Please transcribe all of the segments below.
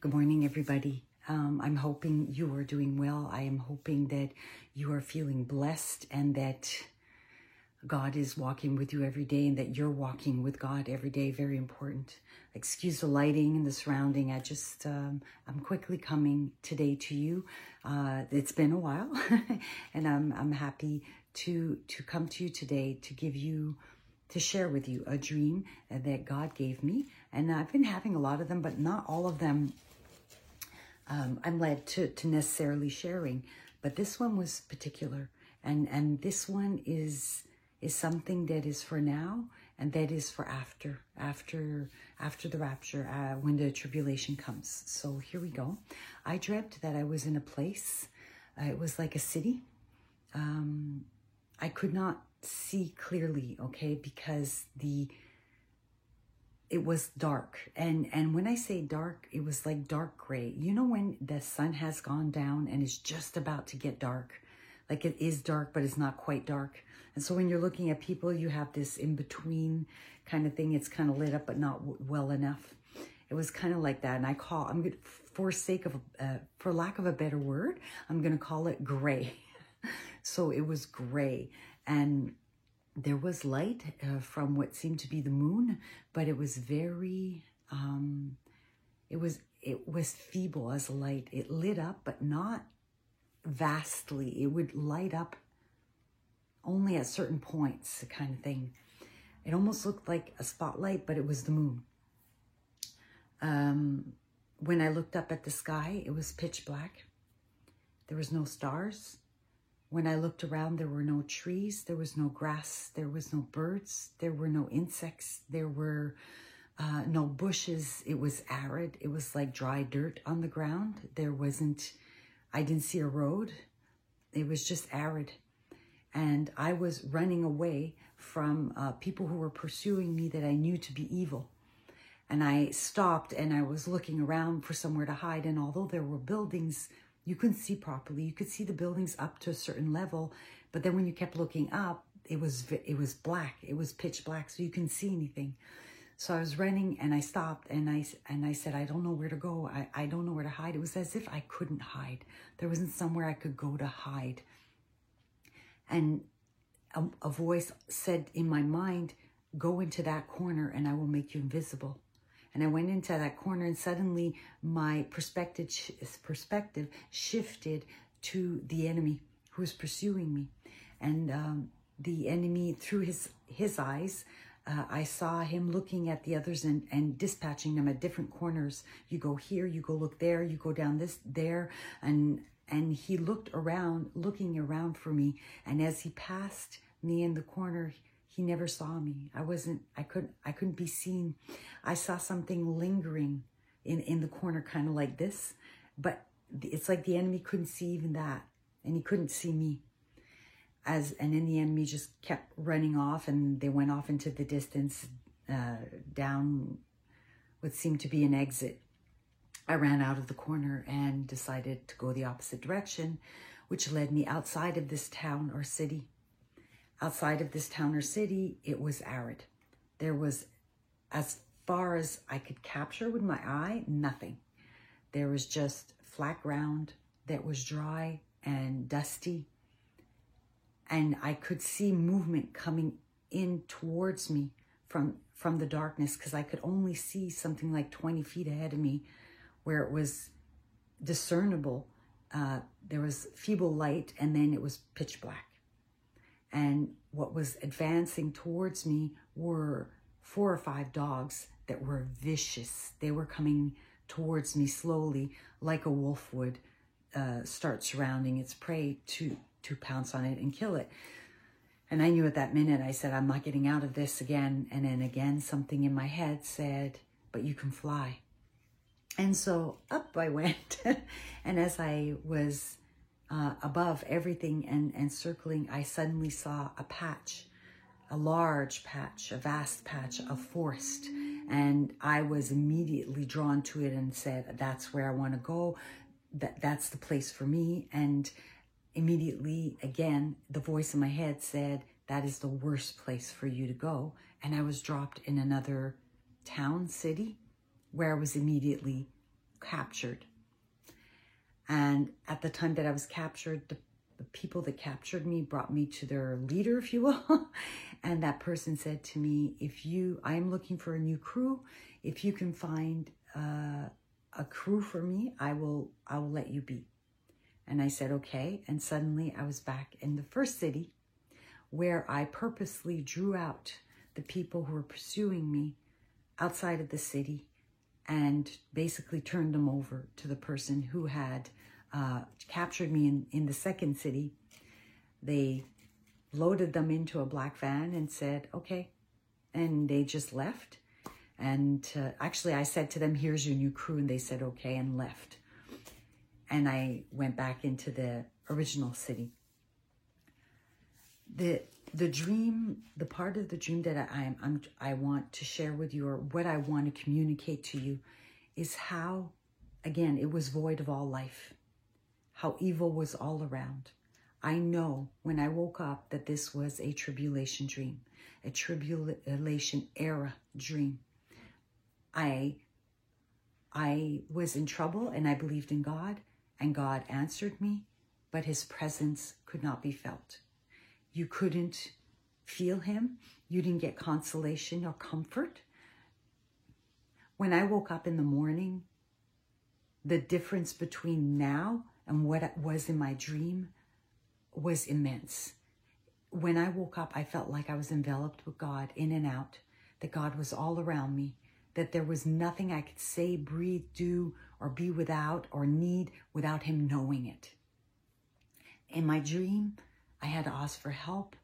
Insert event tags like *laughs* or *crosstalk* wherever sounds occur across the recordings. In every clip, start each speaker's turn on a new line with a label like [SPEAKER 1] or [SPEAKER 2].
[SPEAKER 1] Good morning, everybody. Um, I'm hoping you are doing well. I am hoping that you are feeling blessed and that God is walking with you every day and that you're walking with God every day. Very important. Excuse the lighting and the surrounding. I just, um, I'm quickly coming today to you. Uh, it's been a while *laughs* and I'm, I'm happy to, to come to you today to give you to share with you a dream that God gave me. And I've been having a lot of them, but not all of them um, I'm led to, to necessarily sharing. But this one was particular. And, and this one is, is something that is for now and that is for after, after, after the rapture, uh, when the tribulation comes. So here we go. I dreamt that I was in a place. Uh, it was like a city. Um, I could not see clearly, okay, because the it was dark. And and when i say dark it was like dark gray. You know when the sun has gone down and it's just about to get dark? Like it is dark but it's not quite dark. And so when you're looking at people you have this in between kind of thing. It's kind of lit up but not well enough. It was kind of like that. And i call i'm good for sake of uh, for lack of a better word i'm to call it gray. *laughs* So it was gray. And there was light uh, from what seemed to be the moon, but it was very, um, it was, it was feeble as light. It lit up, but not vastly. It would light up only at certain points, kind of thing. It almost looked like a spotlight, but it was the moon. Um, when I looked up at the sky, it was pitch black. There was no stars. When I looked around, there were no trees, there was no grass, there was no birds, there were no insects, there were uh, no bushes. It was arid. It was like dry dirt on the ground. There wasn't, I didn't see a road. It was just arid. And I was running away from uh, people who were pursuing me that I knew to be evil. And I stopped and I was looking around for somewhere to hide. And although there were buildings you couldn't see properly. You could see the buildings up to a certain level, but then when you kept looking up, it was it was black. It was pitch black, so you couldn't see anything. So I was running and I stopped and I and I said, I don't know where to go. I, I don't know where to hide. It was as if I couldn't hide. There wasn't somewhere I could go to hide. And a, a voice said in my mind, go into that corner and I will make you invisible. And I went into that corner and suddenly my perspective, perspective shifted to the enemy who was pursuing me. And um, the enemy, through his, his eyes, uh, I saw him looking at the others and, and dispatching them at different corners. You go here, you go look there, you go down this, there. And, and he looked around, looking around for me. And as he passed me in the corner, he never saw me. I wasn't, I couldn't, I couldn't be seen. I saw something lingering in, in the corner, kind of like this, but it's like the enemy couldn't see even that and he couldn't see me as, and then the enemy just kept running off and they went off into the distance, uh, down what seemed to be an exit. I ran out of the corner and decided to go the opposite direction, which led me outside of this town or city. Outside of this town or city, it was arid. There was, as far as I could capture with my eye, nothing. There was just flat ground that was dry and dusty. And I could see movement coming in towards me from, from the darkness because I could only see something like 20 feet ahead of me where it was discernible. Uh, there was feeble light and then it was pitch black. And what was advancing towards me were four or five dogs that were vicious. They were coming towards me slowly, like a wolf would uh, start surrounding its prey to, to pounce on it and kill it. And I knew at that minute, I said, I'm not getting out of this again. And then again, something in my head said, but you can fly. And so up I *laughs* went. and as I was uh, above everything and, and circling, I suddenly saw a patch, a large patch, a vast patch of forest. And I was immediately drawn to it and said, that's where I want to go. That, that's the place for me. And immediately, again, the voice in my head said, that is the worst place for you to go. And I was dropped in another town, city, where I was immediately captured. And at the time that I was captured, the, the people that captured me brought me to their leader, if you will. *laughs* and that person said to me, If you, I am looking for a new crew. If you can find uh, a crew for me, I will, I will let you be. And I said, okay. And suddenly I was back in the first city where I purposely drew out the people who were pursuing me outside of the city and basically turned them over to the person who had uh, captured me in, in the second city. They loaded them into a black van and said, okay. And they just left. And uh, actually, I said to them, here's your new crew. And they said, okay, and left. And I went back into the original city. The the dream, the part of the dream that I, I'm, I'm, I want to share with you, or what I want to communicate to you, is how, again, it was void of all life, how evil was all around. I know when I woke up that this was a tribulation dream, a tribulation era dream. I I was in trouble and I believed in God and God answered me, but his presence could not be felt. You couldn't feel him. You didn't get consolation or comfort. When I woke up in the morning, the difference between now and what was in my dream was immense. When I woke up, I felt like I was enveloped with God in and out, that God was all around me, that there was nothing I could say, breathe, do, or be without or need without Him knowing it. In my dream, I had to ask for help.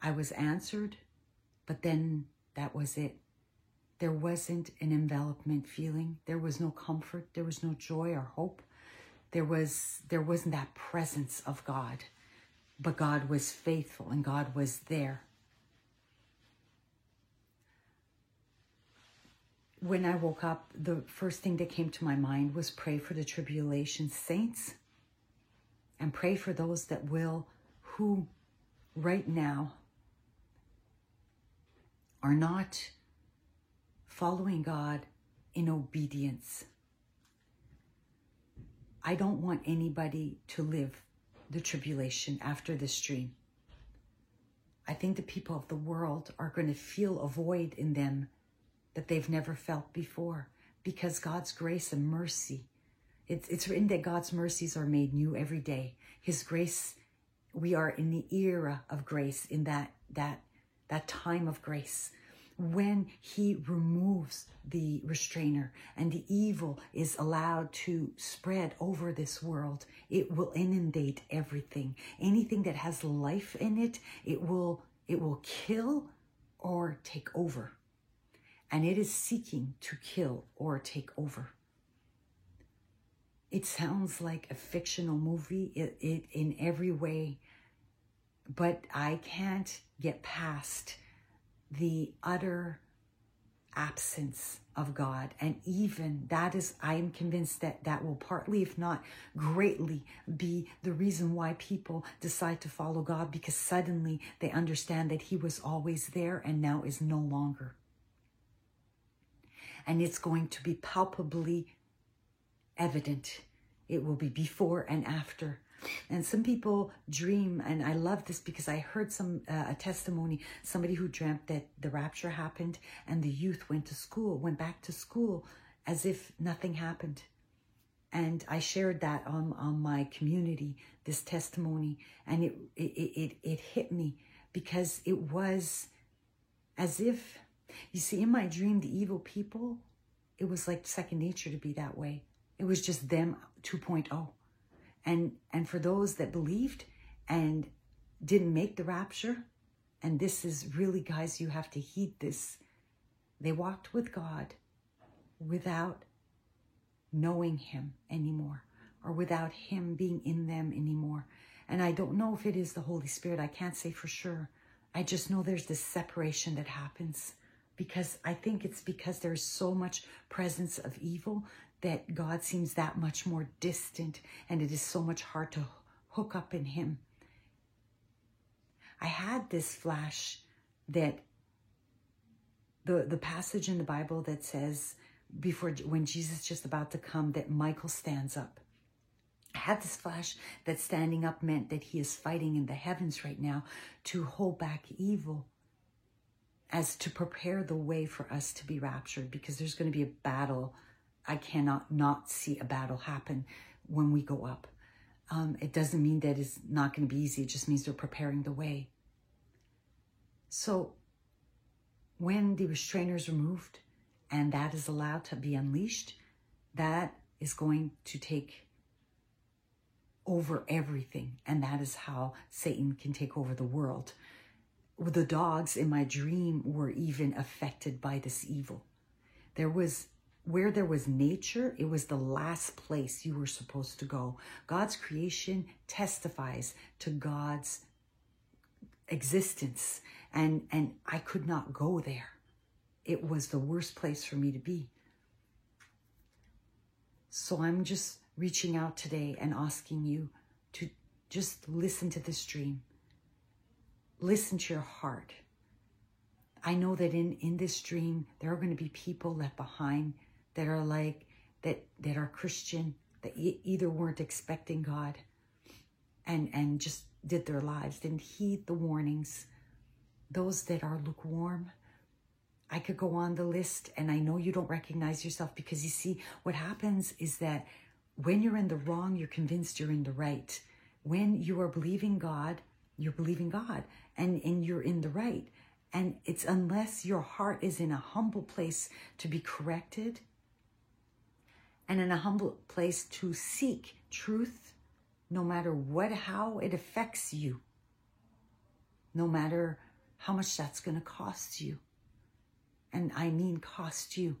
[SPEAKER 1] I was answered, but then that was it. There wasn't an envelopment feeling. There was no comfort. There was no joy or hope. There was there wasn't that presence of God. But God was faithful and God was there. when I woke up, the first thing that came to my mind was pray for the tribulation saints and pray for those that will, who right now are not following God in obedience. I don't want anybody to live the tribulation after this dream. I think the people of the world are going to feel a void in them that they've never felt before because God's grace and mercy. It's, it's written that God's mercies are made new every day. His grace, we are in the era of grace, in that, that, that time of grace when he removes the restrainer and the evil is allowed to spread over this world, it will inundate everything. Anything that has life in it, it will, it will kill or take over and it is seeking to kill or take over. It sounds like a fictional movie it, it, in every way, but I can't get past the utter absence of God. And even that is, I am convinced that that will partly, if not greatly, be the reason why people decide to follow God because suddenly they understand that He was always there and now is no longer and it's going to be palpably evident. It will be before and after. And some people dream, and I love this because I heard some uh, a testimony, somebody who dreamt that the rapture happened and the youth went to school, went back to school as if nothing happened. And I shared that on, on my community, this testimony, and it, it, it, it hit me because it was as if you see, in my dream, the evil people, it was like second nature to be that way. It was just them 2.0. And and for those that believed and didn't make the rapture, and this is really, guys, you have to heed this. They walked with God without knowing Him anymore or without Him being in them anymore. And I don't know if it is the Holy Spirit. I can't say for sure. I just know there's this separation that happens because I think it's because there's so much presence of evil that God seems that much more distant and it is so much hard to hook up in Him. I had this flash that the, the passage in the Bible that says, before when Jesus is just about to come that Michael stands up. I had this flash that standing up meant that he is fighting in the heavens right now to hold back evil as to prepare the way for us to be raptured because there's going to be a battle. I cannot not see a battle happen when we go up. Um, it doesn't mean that it's not going to be easy. It just means they're preparing the way. So when the restrainers removed and that is allowed to be unleashed, that is going to take over everything. And that is how Satan can take over the world. The dogs in my dream were even affected by this evil. There was where there was nature, it was the last place you were supposed to go. God's creation testifies to God's existence and and I could not go there. It was the worst place for me to be. So I'm just reaching out today and asking you to just listen to this dream. Listen to your heart. I know that in, in this dream, there are going to be people left behind that are like, that, that are Christian, that either weren't expecting God and, and just did their lives, didn't heed the warnings. Those that are lukewarm, I could go on the list and I know you don't recognize yourself because you see, what happens is that when you're in the wrong, you're convinced you're in the right. When you are believing God, you're believing God and, and you're in the right. And it's unless your heart is in a humble place to be corrected and in a humble place to seek truth, no matter what, how it affects you, no matter how much that's going to cost you. And I mean cost you.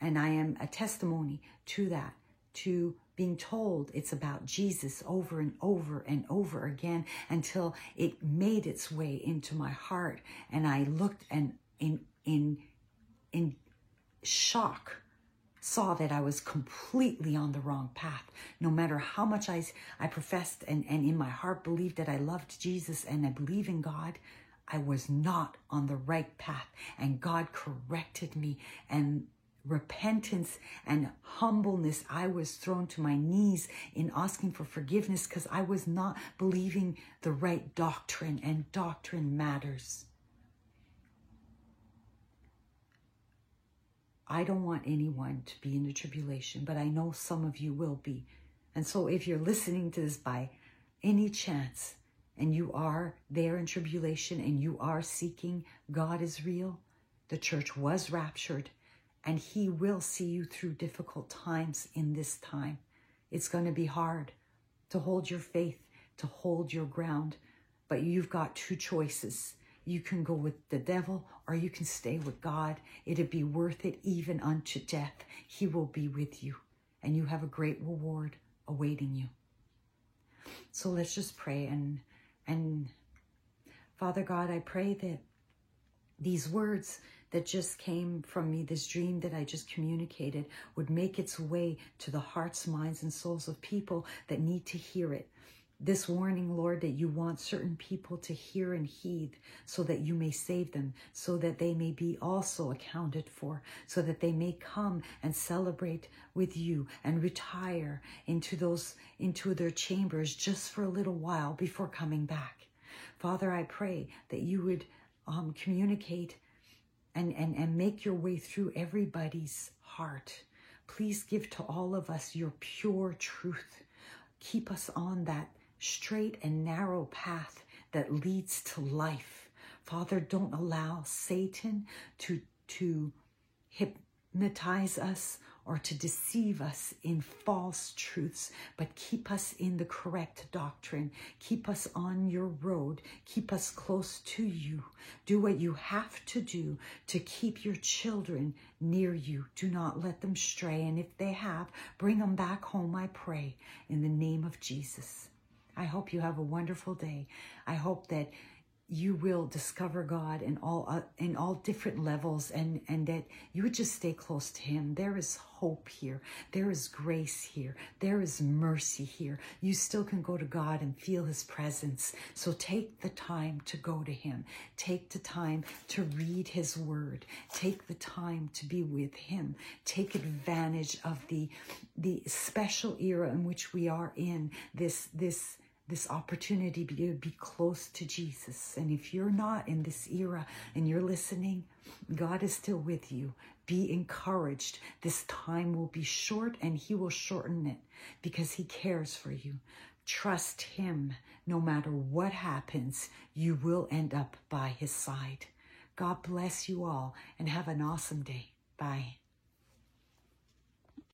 [SPEAKER 1] And I am a testimony to that to being told it's about Jesus over and over and over again until it made its way into my heart and I looked and in in in shock saw that I was completely on the wrong path. No matter how much I, I professed and, and in my heart believed that I loved Jesus and I believe in God, I was not on the right path. And God corrected me and repentance and humbleness, I was thrown to my knees in asking for forgiveness because I was not believing the right doctrine, and doctrine matters. I don't want anyone to be in the tribulation, but I know some of you will be. And so if you're listening to this by any chance and you are there in tribulation and you are seeking God is real, the church was raptured and He will see you through difficult times in this time. It's going to be hard to hold your faith, to hold your ground, but you've got two choices. You can go with the devil or you can stay with God. It'd be worth it even unto death. He will be with you and you have a great reward awaiting you. So let's just pray and and Father God, I pray that these words that just came from me, this dream that I just communicated, would make its way to the hearts, minds, and souls of people that need to hear it. This warning, Lord, that you want certain people to hear and heed so that you may save them, so that they may be also accounted for, so that they may come and celebrate with you and retire into those, into their chambers just for a little while before coming back. Father, I pray that you would um, communicate and, and, and make your way through everybody's heart. Please give to all of us your pure truth. Keep us on that straight and narrow path that leads to life. Father, don't allow Satan to, to hypnotize us or to deceive us in false truths, but keep us in the correct doctrine. Keep us on your road. Keep us close to you. Do what you have to do to keep your children near you. Do not let them stray. And if they have, bring them back home, I pray, in the name of Jesus. I hope you have a wonderful day. I hope that you will discover God in all uh, in all different levels and and that you would just stay close to him. There is hope here. There is grace here. There is mercy here. You still can go to God and feel his presence. So take the time to go to him. Take the time to read his word. Take the time to be with him. Take advantage of the the special era in which we are in this this this opportunity to be close to Jesus. And if you're not in this era and you're listening, God is still with you. Be encouraged. This time will be short and He will shorten it because He cares for you. Trust Him. No matter what happens, you will end up by His side. God bless you all and have an awesome day. Bye.